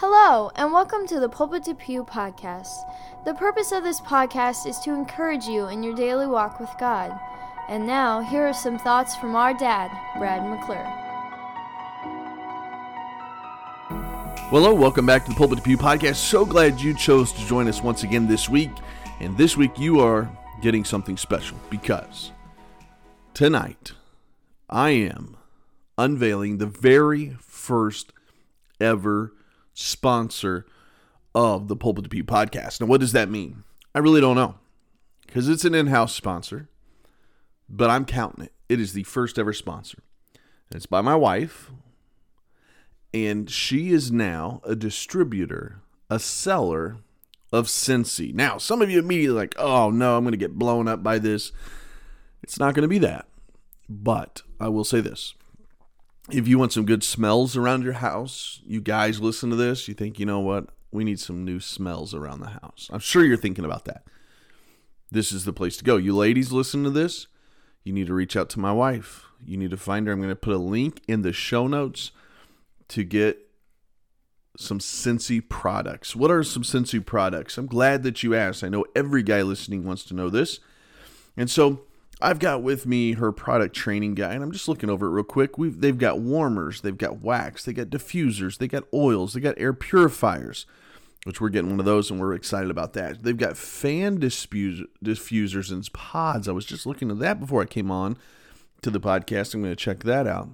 Hello, and welcome to the Pulpit to Pew podcast. The purpose of this podcast is to encourage you in your daily walk with God. And now, here are some thoughts from our dad, Brad McClure. Well, hello, welcome back to the Pulpit to Pew podcast. So glad you chose to join us once again this week. And this week you are getting something special because tonight I am unveiling the very first ever sponsor of the Pulpit to Pew podcast. Now, what does that mean? I really don't know because it's an in house sponsor, but I'm counting it. It is the first ever sponsor. It's by my wife, and she is now a distributor, a seller of Scentsy. Now, some of you immediately like, oh no, I'm going to get blown up by this. It's not going to be that. But I will say this if you want some good smells around your house, you guys listen to this, you think, you know what? We need some new smells around the house. I'm sure you're thinking about that. This is the place to go. You ladies listen to this, you need to reach out to my wife. You need to find her. I'm going to put a link in the show notes to get some Scentsy products. What are some Scentsy products? I'm glad that you asked. I know every guy listening wants to know this. And so I've got with me her product training guide, and I'm just looking over it real quick. We've they've got warmers, they've got wax, they got diffusers, they got oils, they got air purifiers, which we're getting one of those, and we're excited about that. They've got fan diffuse, diffusers and pods. I was just looking at that before I came on to the podcast. I'm going to check that out.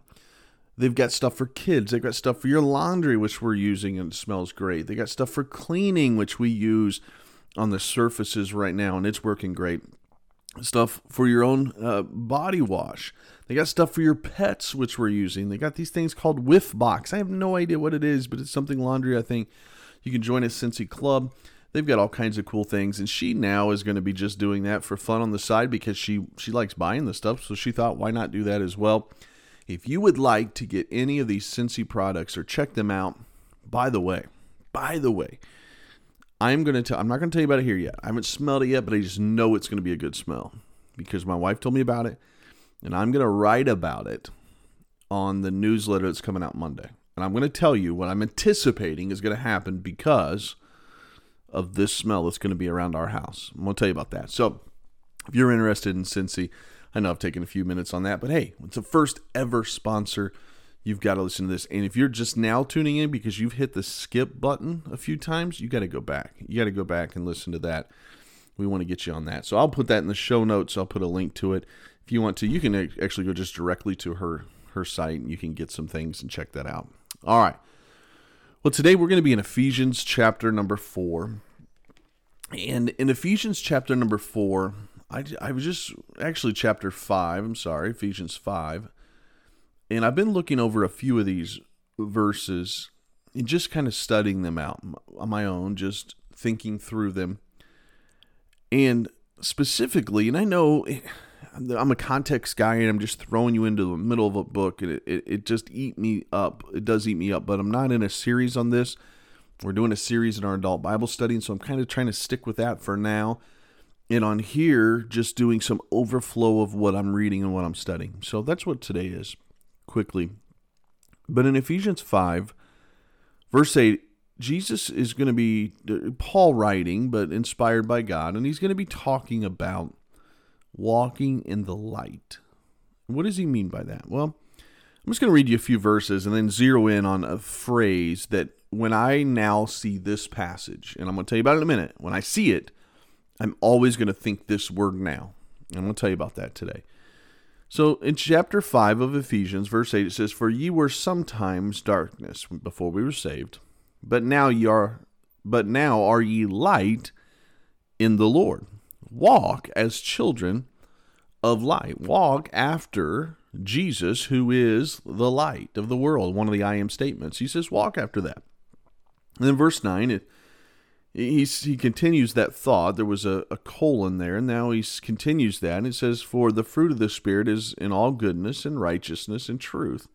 They've got stuff for kids. They've got stuff for your laundry, which we're using and it smells great. They got stuff for cleaning, which we use on the surfaces right now, and it's working great stuff for your own uh, body wash. They got stuff for your pets, which we're using. They got these things called Whiff Box. I have no idea what it is, but it's something laundry. I think you can join a Scentsy Club. They've got all kinds of cool things, and she now is going to be just doing that for fun on the side because she she likes buying the stuff. So she thought, why not do that as well? If you would like to get any of these Scentsy products or check them out, by the way, by the way, I'm to tell, I'm not to tell you about it here yet. I haven't smelled it yet, but I just know it's to be a good smell because my wife told me about it and I'm to write about it on the newsletter that's coming out Monday. And I'm to tell you what I'm anticipating is to happen because of this smell that's to be around our house. I'm to tell you about that. So, if you're interested in Scentsy, I know I've taken a few minutes on that, but hey, it's the first ever sponsor you've got to listen to this. And if you're just now tuning in because you've hit the skip button a few times, you got to go back. You got to go back and listen to that. We want to get you on that. So I'll put that in the show notes. I'll put a link to it. If you want to, you can actually go just directly to her her site and you can get some things and check that out. All right. Well, today we're going to be in Ephesians chapter number 4. And in Ephesians chapter number 4, I, I was just actually chapter 5, I'm sorry, Ephesians 5 and I've been looking over a few of these verses and just kind of studying them out on my own, just thinking through them. And specifically, and I know eh, I'm a context guy and I'm just throwing you into the middle of a book and it, it, it just eat me up. It does eat me up, but I'm not in a series on this. We're doing a series in our adult Bible study, and so I'm kind of trying to stick with that for now. And on here, just doing some overflow of what I'm reading and what I'm studying. So that's what today is quickly. But in Ephesians 5, verse 8, Jesus is going to be, Paul writing, but inspired by God, and he's going to be talking about walking in the light. What does he mean by that? Well, I'm just going to read you a few verses and then zero in on a phrase that when I now see this passage, and I'm going to tell you about it in a minute, when I see it, I'm always going to think this word now. I'm going to tell you about that today. So in chapter 5 of Ephesians, verse 8, it says, For ye were sometimes darkness before we were saved, but now ye are but now are ye light in the Lord. Walk as children of light. Walk after Jesus, who is the light of the world. One of the I am statements. He says, walk after that. And then verse 9, it he's, he continues that thought. There was a, a colon there, and now he continues that. And it says, For the fruit of the Spirit is in all goodness and righteousness and truth.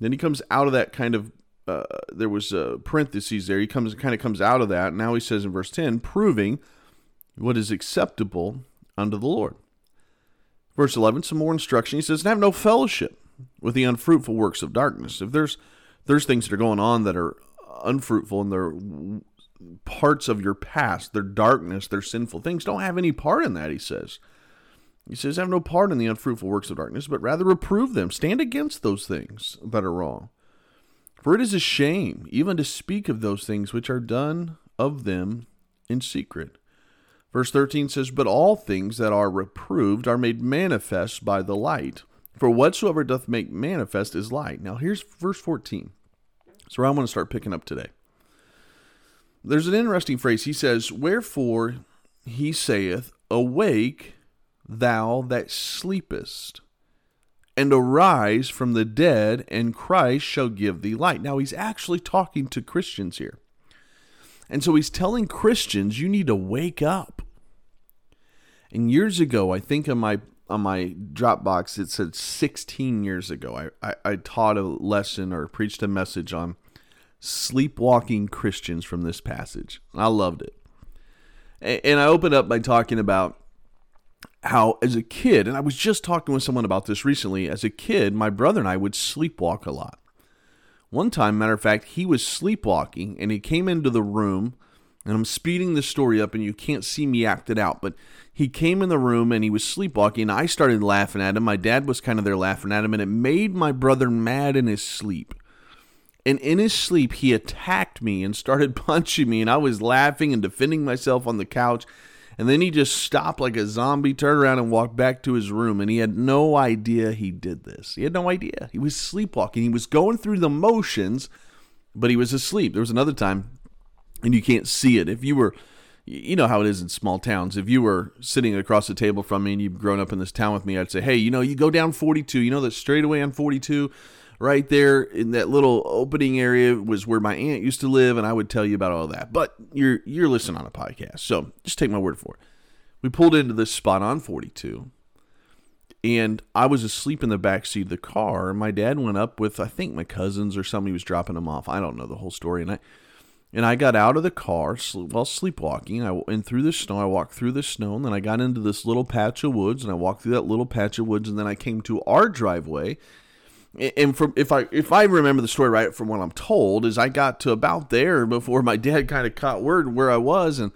Then he comes out of that kind of, uh, there was a parentheses there. He comes kind of comes out of that. Now he says in verse 10, proving what is acceptable unto the Lord. Verse 11, some more instruction. He says, Have no fellowship with the unfruitful works of darkness. If there's there's things that are going on that are unfruitful and they're parts of your past, their darkness, their sinful things, don't have any part in that, he says. He says, have no part in the unfruitful works of darkness, but rather reprove them. Stand against those things that are wrong. For it is a shame even to speak of those things which are done of them in secret. Verse 13 says, But all things that are reproved are made manifest by the light. For whatsoever doth make manifest is light. Now here's verse 14. So I'm going to start picking up today. There's an interesting phrase. He says, Wherefore he saith, Awake, thou that sleepest, and arise from the dead, and Christ shall give thee light. Now he's actually talking to Christians here. And so he's telling Christians, you need to wake up. And years ago, I think on my on my Dropbox, it said 16 years ago, I, I, I taught a lesson or preached a message on sleepwalking Christians from this passage. I loved it. And I opened up by talking about how, as a kid, and I was just talking with someone about this recently, as a kid, my brother and I would sleepwalk a lot. One time, matter of fact, he was sleepwalking and he came into the room, and I'm speeding the story up, and you can't see me act it out, but he came in the room and he was sleepwalking. I started laughing at him. My dad was kind of there laughing at him, and it made my brother mad in his sleep. And in his sleep, he attacked me and started punching me. And I was laughing and defending myself on the couch. And then he just stopped like a zombie, turned around, and walked back to his room. And he had no idea he did this. He had no idea. He was sleepwalking. He was going through the motions, but he was asleep. There was another time, and you can't see it. If you were, you know how it is in small towns. If you were sitting across the table from me and you've grown up in this town with me, I'd say, hey, you know, you go down 42. You know that straight away on 42 right there in that little opening area was where my aunt used to live, and I would tell you about all that. But you're you're listening on a podcast, so just take my word for it. We pulled into this spot on 42, and I was asleep in the back seat of the car. My dad went up with I think my cousins or. He was dropping them off. I don't know the whole story, and I and I got out of the car while sleepwalking. I and through the snow. I walked through the snow, and then I got into this little patch of woods, and I walked through that little patch of woods, and then I came to our driveway and from if I if I remember the story right from what I'm told is I got to about there before my dad kind of caught word where I was and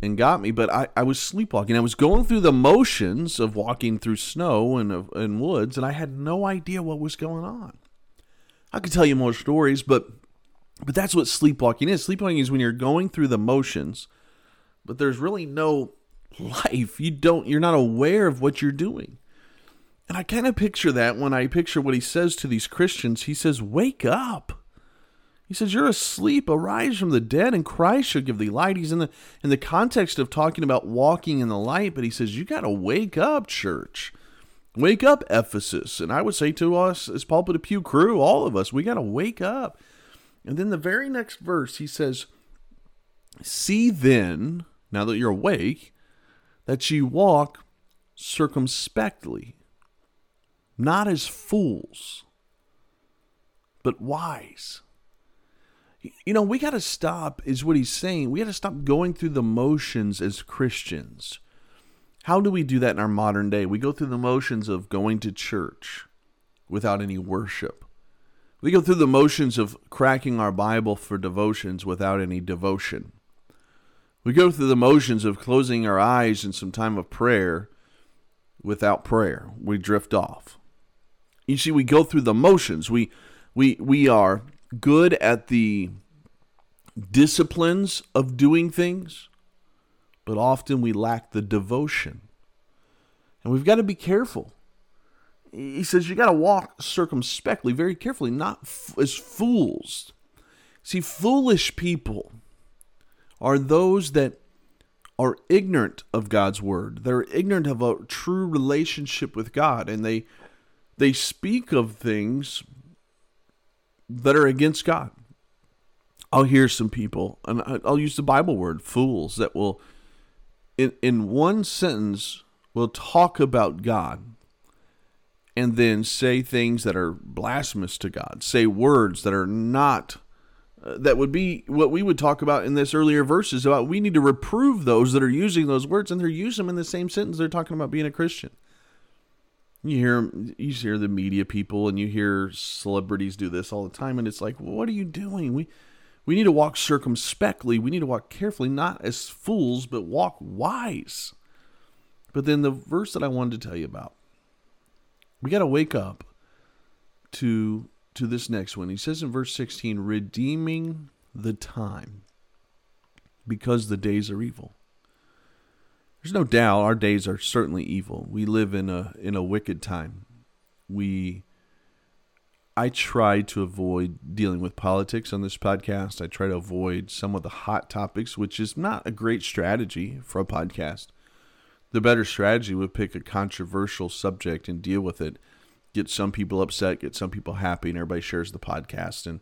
and got me but I, I was sleepwalking. I was going through the motions of walking through snow and and woods and I had no idea what was going on. I could tell you more stories but but that's what sleepwalking is. Sleepwalking is when you're going through the motions but there's really no life. You don't you're not aware of what you're doing and I kind of picture that when I picture what he says to these Christians. He says, Wake up. He says, You're asleep, arise from the dead, and Christ shall give thee light. He's in the in the context of talking about walking in the light, but he says, You gotta wake up, church. Wake up, Ephesus. And I would say to us as Pulpit of Pew crew, all of us, we gotta wake up. And then the very next verse, he says, See then, now that you're awake, that ye walk circumspectly not as fools, but wise. You know, we got to stop, is what he's saying. We got to stop going through the motions as Christians. How do we do that in our modern day? We go through the motions of going to church without any worship. We go through the motions of cracking our Bible for devotions without any devotion. We go through the motions of closing our eyes in some time of prayer without prayer. We drift off. You see, we go through the motions. We we we are good at the disciplines of doing things, but often we lack the devotion. And we've got to be careful. He says you got to walk circumspectly, very carefully, not f- as fools. See, foolish people are those that are ignorant of God's word. They're ignorant of a true relationship with God, and they they speak of things that are against God. I'll hear some people, and I'll use the Bible word, fools, that will, in, in one sentence, will talk about God and then say things that are blasphemous to God, say words that are not, uh, that would be what we would talk about in this earlier verses about we need to reprove those that are using those words, and they're using them in the same sentence they're talking about being a Christian. You hear you hear the media people and you hear celebrities do this all the time, and it's like, what are you doing? We We need to walk circumspectly. We need to walk carefully, not as fools, but walk wise. But then the verse that I wanted to tell you about, we got to wake up to to this next one. He says in verse 16, redeeming the time because the days are evil. There's no doubt our days are certainly evil. We live in a in a wicked time. We I try to avoid dealing with politics on this podcast. I try to avoid some of the hot topics, which is not a great strategy for a podcast. The better strategy would pick a controversial subject and deal with it get some people upset, get some people happy, and everybody shares the podcast. And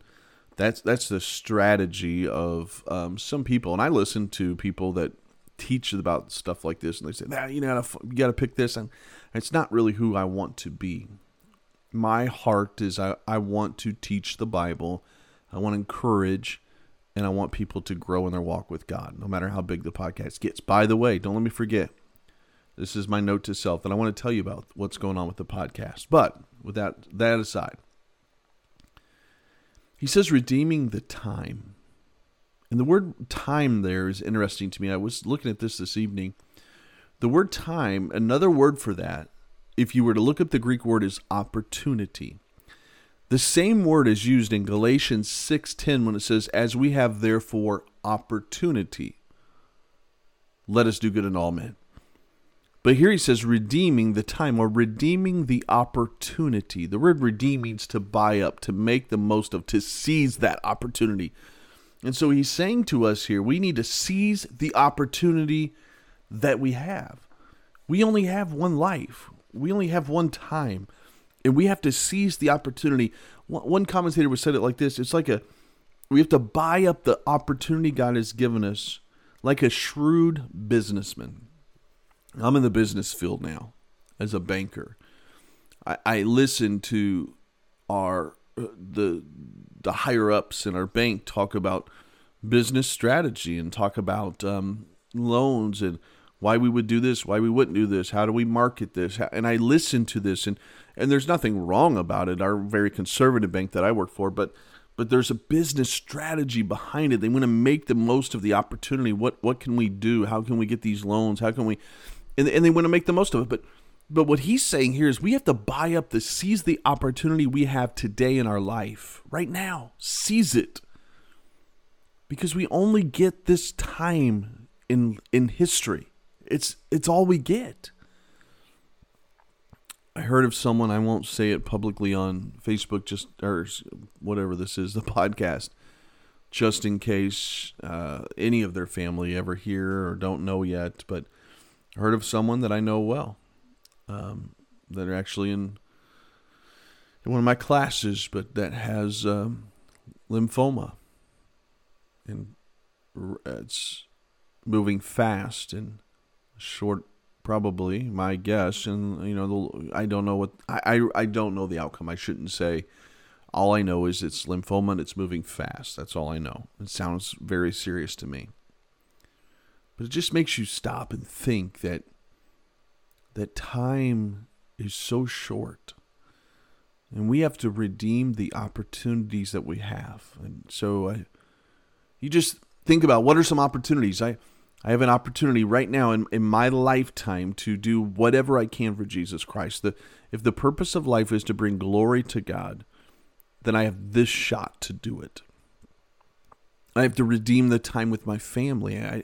that's that's the strategy of um, some people. And I listen to people that teach about stuff like this, and they say, "Nah, you know, you got to pick this." And it's not really who I want to be. My heart is I, I want to teach the Bible. I want to encourage and I want people to grow in their walk with God, no matter how big the podcast gets. By the way, don't let me forget, this is my note to self that I want to tell you about what's going on with the podcast. But with that, that aside, he says redeeming the time. And the word time there is interesting to me. I was looking at this this evening. The word time, another word for that, if you were to look up the Greek word, is opportunity. The same word is used in Galatians 6:10 when it says, "As we have therefore opportunity, let us do good in all men." But here he says redeeming the time or redeeming the opportunity. The word redeem means to buy up, to make the most of, to seize that opportunity. And so he's saying to us here, we need to seize the opportunity that we have. We only have one life, we only have one time, and we have to seize the opportunity. One commentator was said it like this it's like a, we have to buy up the opportunity God has given us like a shrewd businessman. I'm in the business field now as a banker. I, I listen to our uh, the the higher ups in our bank talk about business strategy and talk about um, loans and why we would do this, why we wouldn't do this, how do we market this, and I listen to this and and there's nothing wrong about it. Our very conservative bank that I work for, but but there's a business strategy behind it. They want to make the most of the opportunity. What what can we do? How can we get these loans? How can we and, and they want to make the most of it. But but what he's saying here is we have to buy up the seize the opportunity we have today in our life, right now. Seize it. Because we only get this time in in history. It's it's all we get. I heard of someone, I won't say it publicly on Facebook, just or whatever this is, the podcast, just in case uh, any of their family ever hear or don't know yet. But heard of someone that I know well um, that are actually in in one of my classes, but that has um, lymphoma, and it's moving fast and short. Probably my guess, and you know, I don't know what I, I I don't know the outcome. I shouldn't say. All I know is it's lymphoma and it's moving fast. That's all I know. It sounds very serious to me. But it just makes you stop and think that that time is so short. And we have to redeem the opportunities that we have. And so I, you just think about what are some opportunities. I, I have an opportunity right now in, in my lifetime to do whatever I can for Jesus Christ. The, if the purpose of life is to bring glory to God, then I have this shot to do it. I have to redeem the time with my family. I,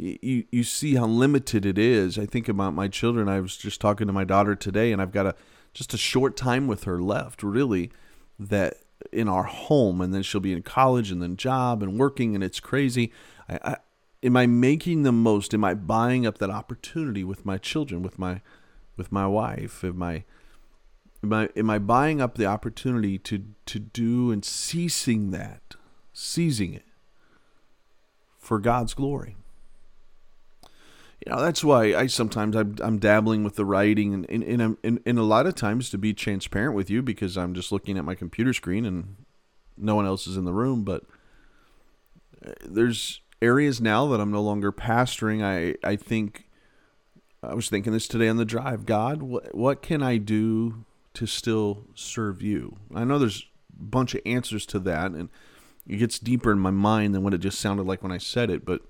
you you see how limited it is. I think about my children. I was just talking to my daughter today, and I've got a just a short time with her left, really, that in our home, and then she'll be in college, and then job, and working, and it's crazy. I, I, am I making the most? Am I buying up that opportunity with my children, with my with my wife? Am I am I am I buying up the opportunity to to do and seizing that, seizing it for God's glory? You know that's why I sometimes I'm, I'm dabbling with the writing and and, and, and, a lot of times to be transparent with you because I'm just looking at my computer screen and no one else is in the room but uh, there's areas now that I'm no longer pastoring I I think I was thinking this today on the drive God what what can I do to still serve you I know there's a bunch of answers to that and it gets deeper in my mind than what it just sounded like when I said it. But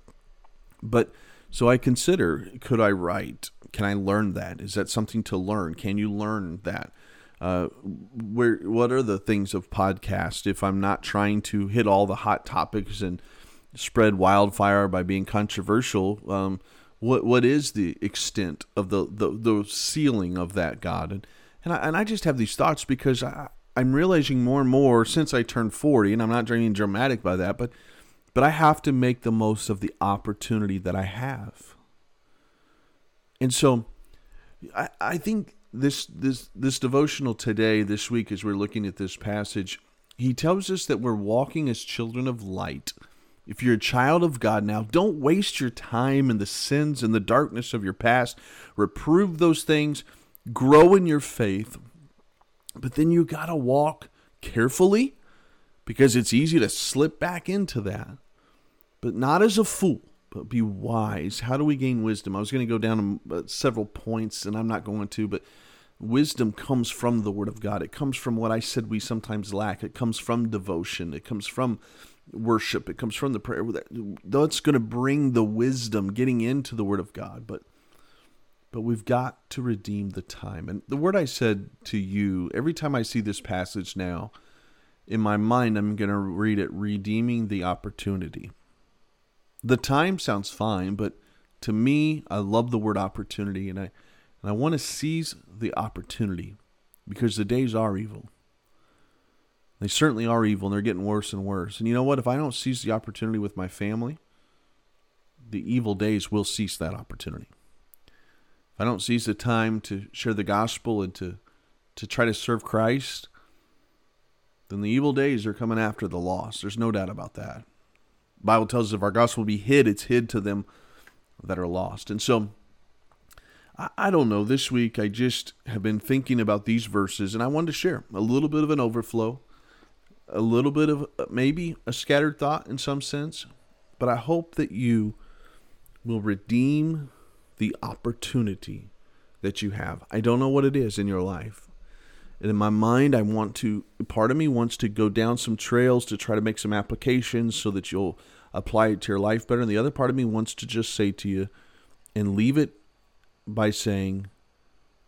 but so I consider could I write? Can I learn that? Is that something to learn? Can you learn that? Uh, where what are the things of podcast if I'm not trying to hit all the hot topics and spread wildfire by being controversial? Um, what what is the extent of the, the, the ceiling of that God? And and I, and I just have these thoughts because I, I'm realizing more and more since I turned 40, and I'm not being dramatic by that, but but I have to make the most of the opportunity that I have. And so I, I think this this this devotional today, this week, as we're looking at this passage, he tells us that we're walking as children of light. If you're a child of God now, don't waste your time in the sins and the darkness of your past. Reprove those things, grow in your faith, but then you got to walk carefully because it's easy to slip back into that. But not as a fool, but be wise. How do we gain wisdom? I was going to go down uh, several points, and I'm not going to, but wisdom comes from the Word of God. It comes from what I said we sometimes lack. It comes from devotion. It comes from worship. It comes from the prayer. That's going to bring the wisdom getting into the Word of God. But but we've got to redeem the time. And the word I said to you, every time I see this passage now, in my mind, I'm going to read it redeeming the opportunity. The time sounds fine, but to me, I love the word opportunity, and I, and I want to seize the opportunity because the days are evil. They certainly are evil, and they're getting worse and worse. And you know what? If I don't seize the opportunity with my family, the evil days will cease that opportunity. If I don't seize the time to share the gospel and to, to try to serve Christ, then the evil days are coming after the lost. There's no doubt about that. Bible tells us if our gospel be hid, it's hid to them that are lost. And so, I, I don't know. This week, I just have been thinking about these verses, and I wanted to share a little bit of an overflow, a little bit of maybe a scattered thought in some sense, but I hope that you will redeem the opportunity that you have. I don't know what it is in your life. And in my mind, I want to, part of me wants to go down some trails to try to make some applications so that you'll apply it to your life better. And the other part of me wants to just say to you and leave it by saying,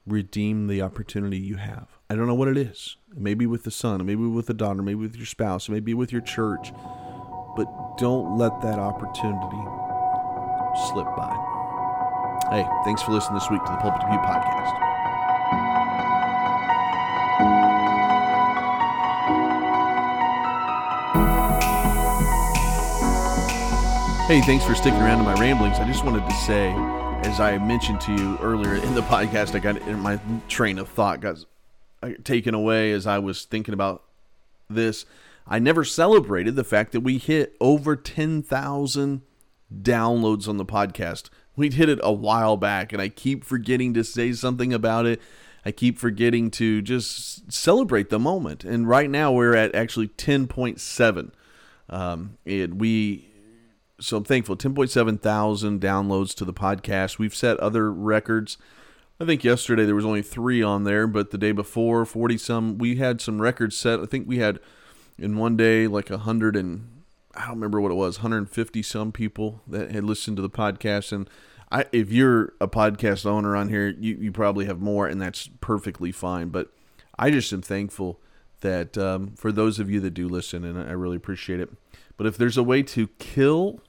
redeem the opportunity you have. I don't know what it is. Maybe with the son, maybe with the daughter, maybe with your spouse, maybe with your church. But don't let that opportunity slip by. Hey, thanks for listening this week to the Pulpit to Pew podcast. Hey, thanks for sticking around to my ramblings. I just wanted to say, as I mentioned to you earlier in the podcast, I got in my train of thought got taken away as I was thinking about this. I never celebrated the fact that we hit over 10,000 downloads on the podcast. We did it a while back, and I keep forgetting to say something about it. I keep forgetting to just celebrate the moment. And right now we're at actually 10.7. Um, and we, so I'm thankful. 10.7 thousand downloads to the podcast. We've set other records. I think yesterday there was only three on there, but the day before, 40 some, we had some records set. I think we had in one day like a hundred and I don't remember what it was, 150 some people that had listened to the podcast. And I, if you're a podcast owner on here, you, you probably have more, and that's perfectly fine. But I just am thankful that um, for those of you that do listen, and I really appreciate it. But if there's a way to kill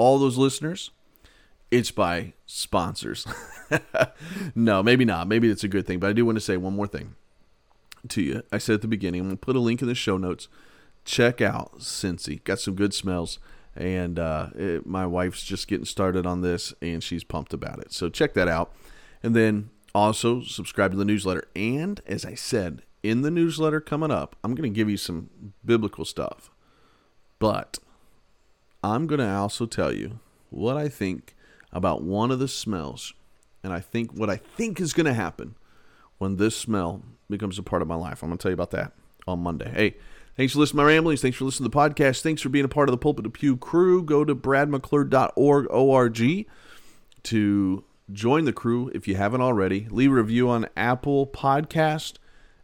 all those listeners, it's by sponsors. no, maybe not. Maybe it's a good thing. But I do want to say one more thing to you. I said at the beginning, I'm going to put a link in the show notes check out Scentsy. Got some good smells. And uh, it, my wife's just getting started on this and she's pumped about it. So check that out. And then also subscribe to the newsletter. And as I said, in the newsletter coming up, I'm going to give you some biblical stuff. But I'm going to also tell you what I think about one of the smells. And I think what I think is going to happen when this smell becomes a part of my life. I'm going to tell you about that on Monday. Hey, Thanks for listening to my ramblings. Thanks for listening to the podcast. Thanks for being a part of the Pulpit to Pew crew. Go to bradmcclure.org O-R-G, to join the crew if you haven't already. Leave a review on Apple Podcast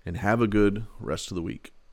and have a good rest of the week.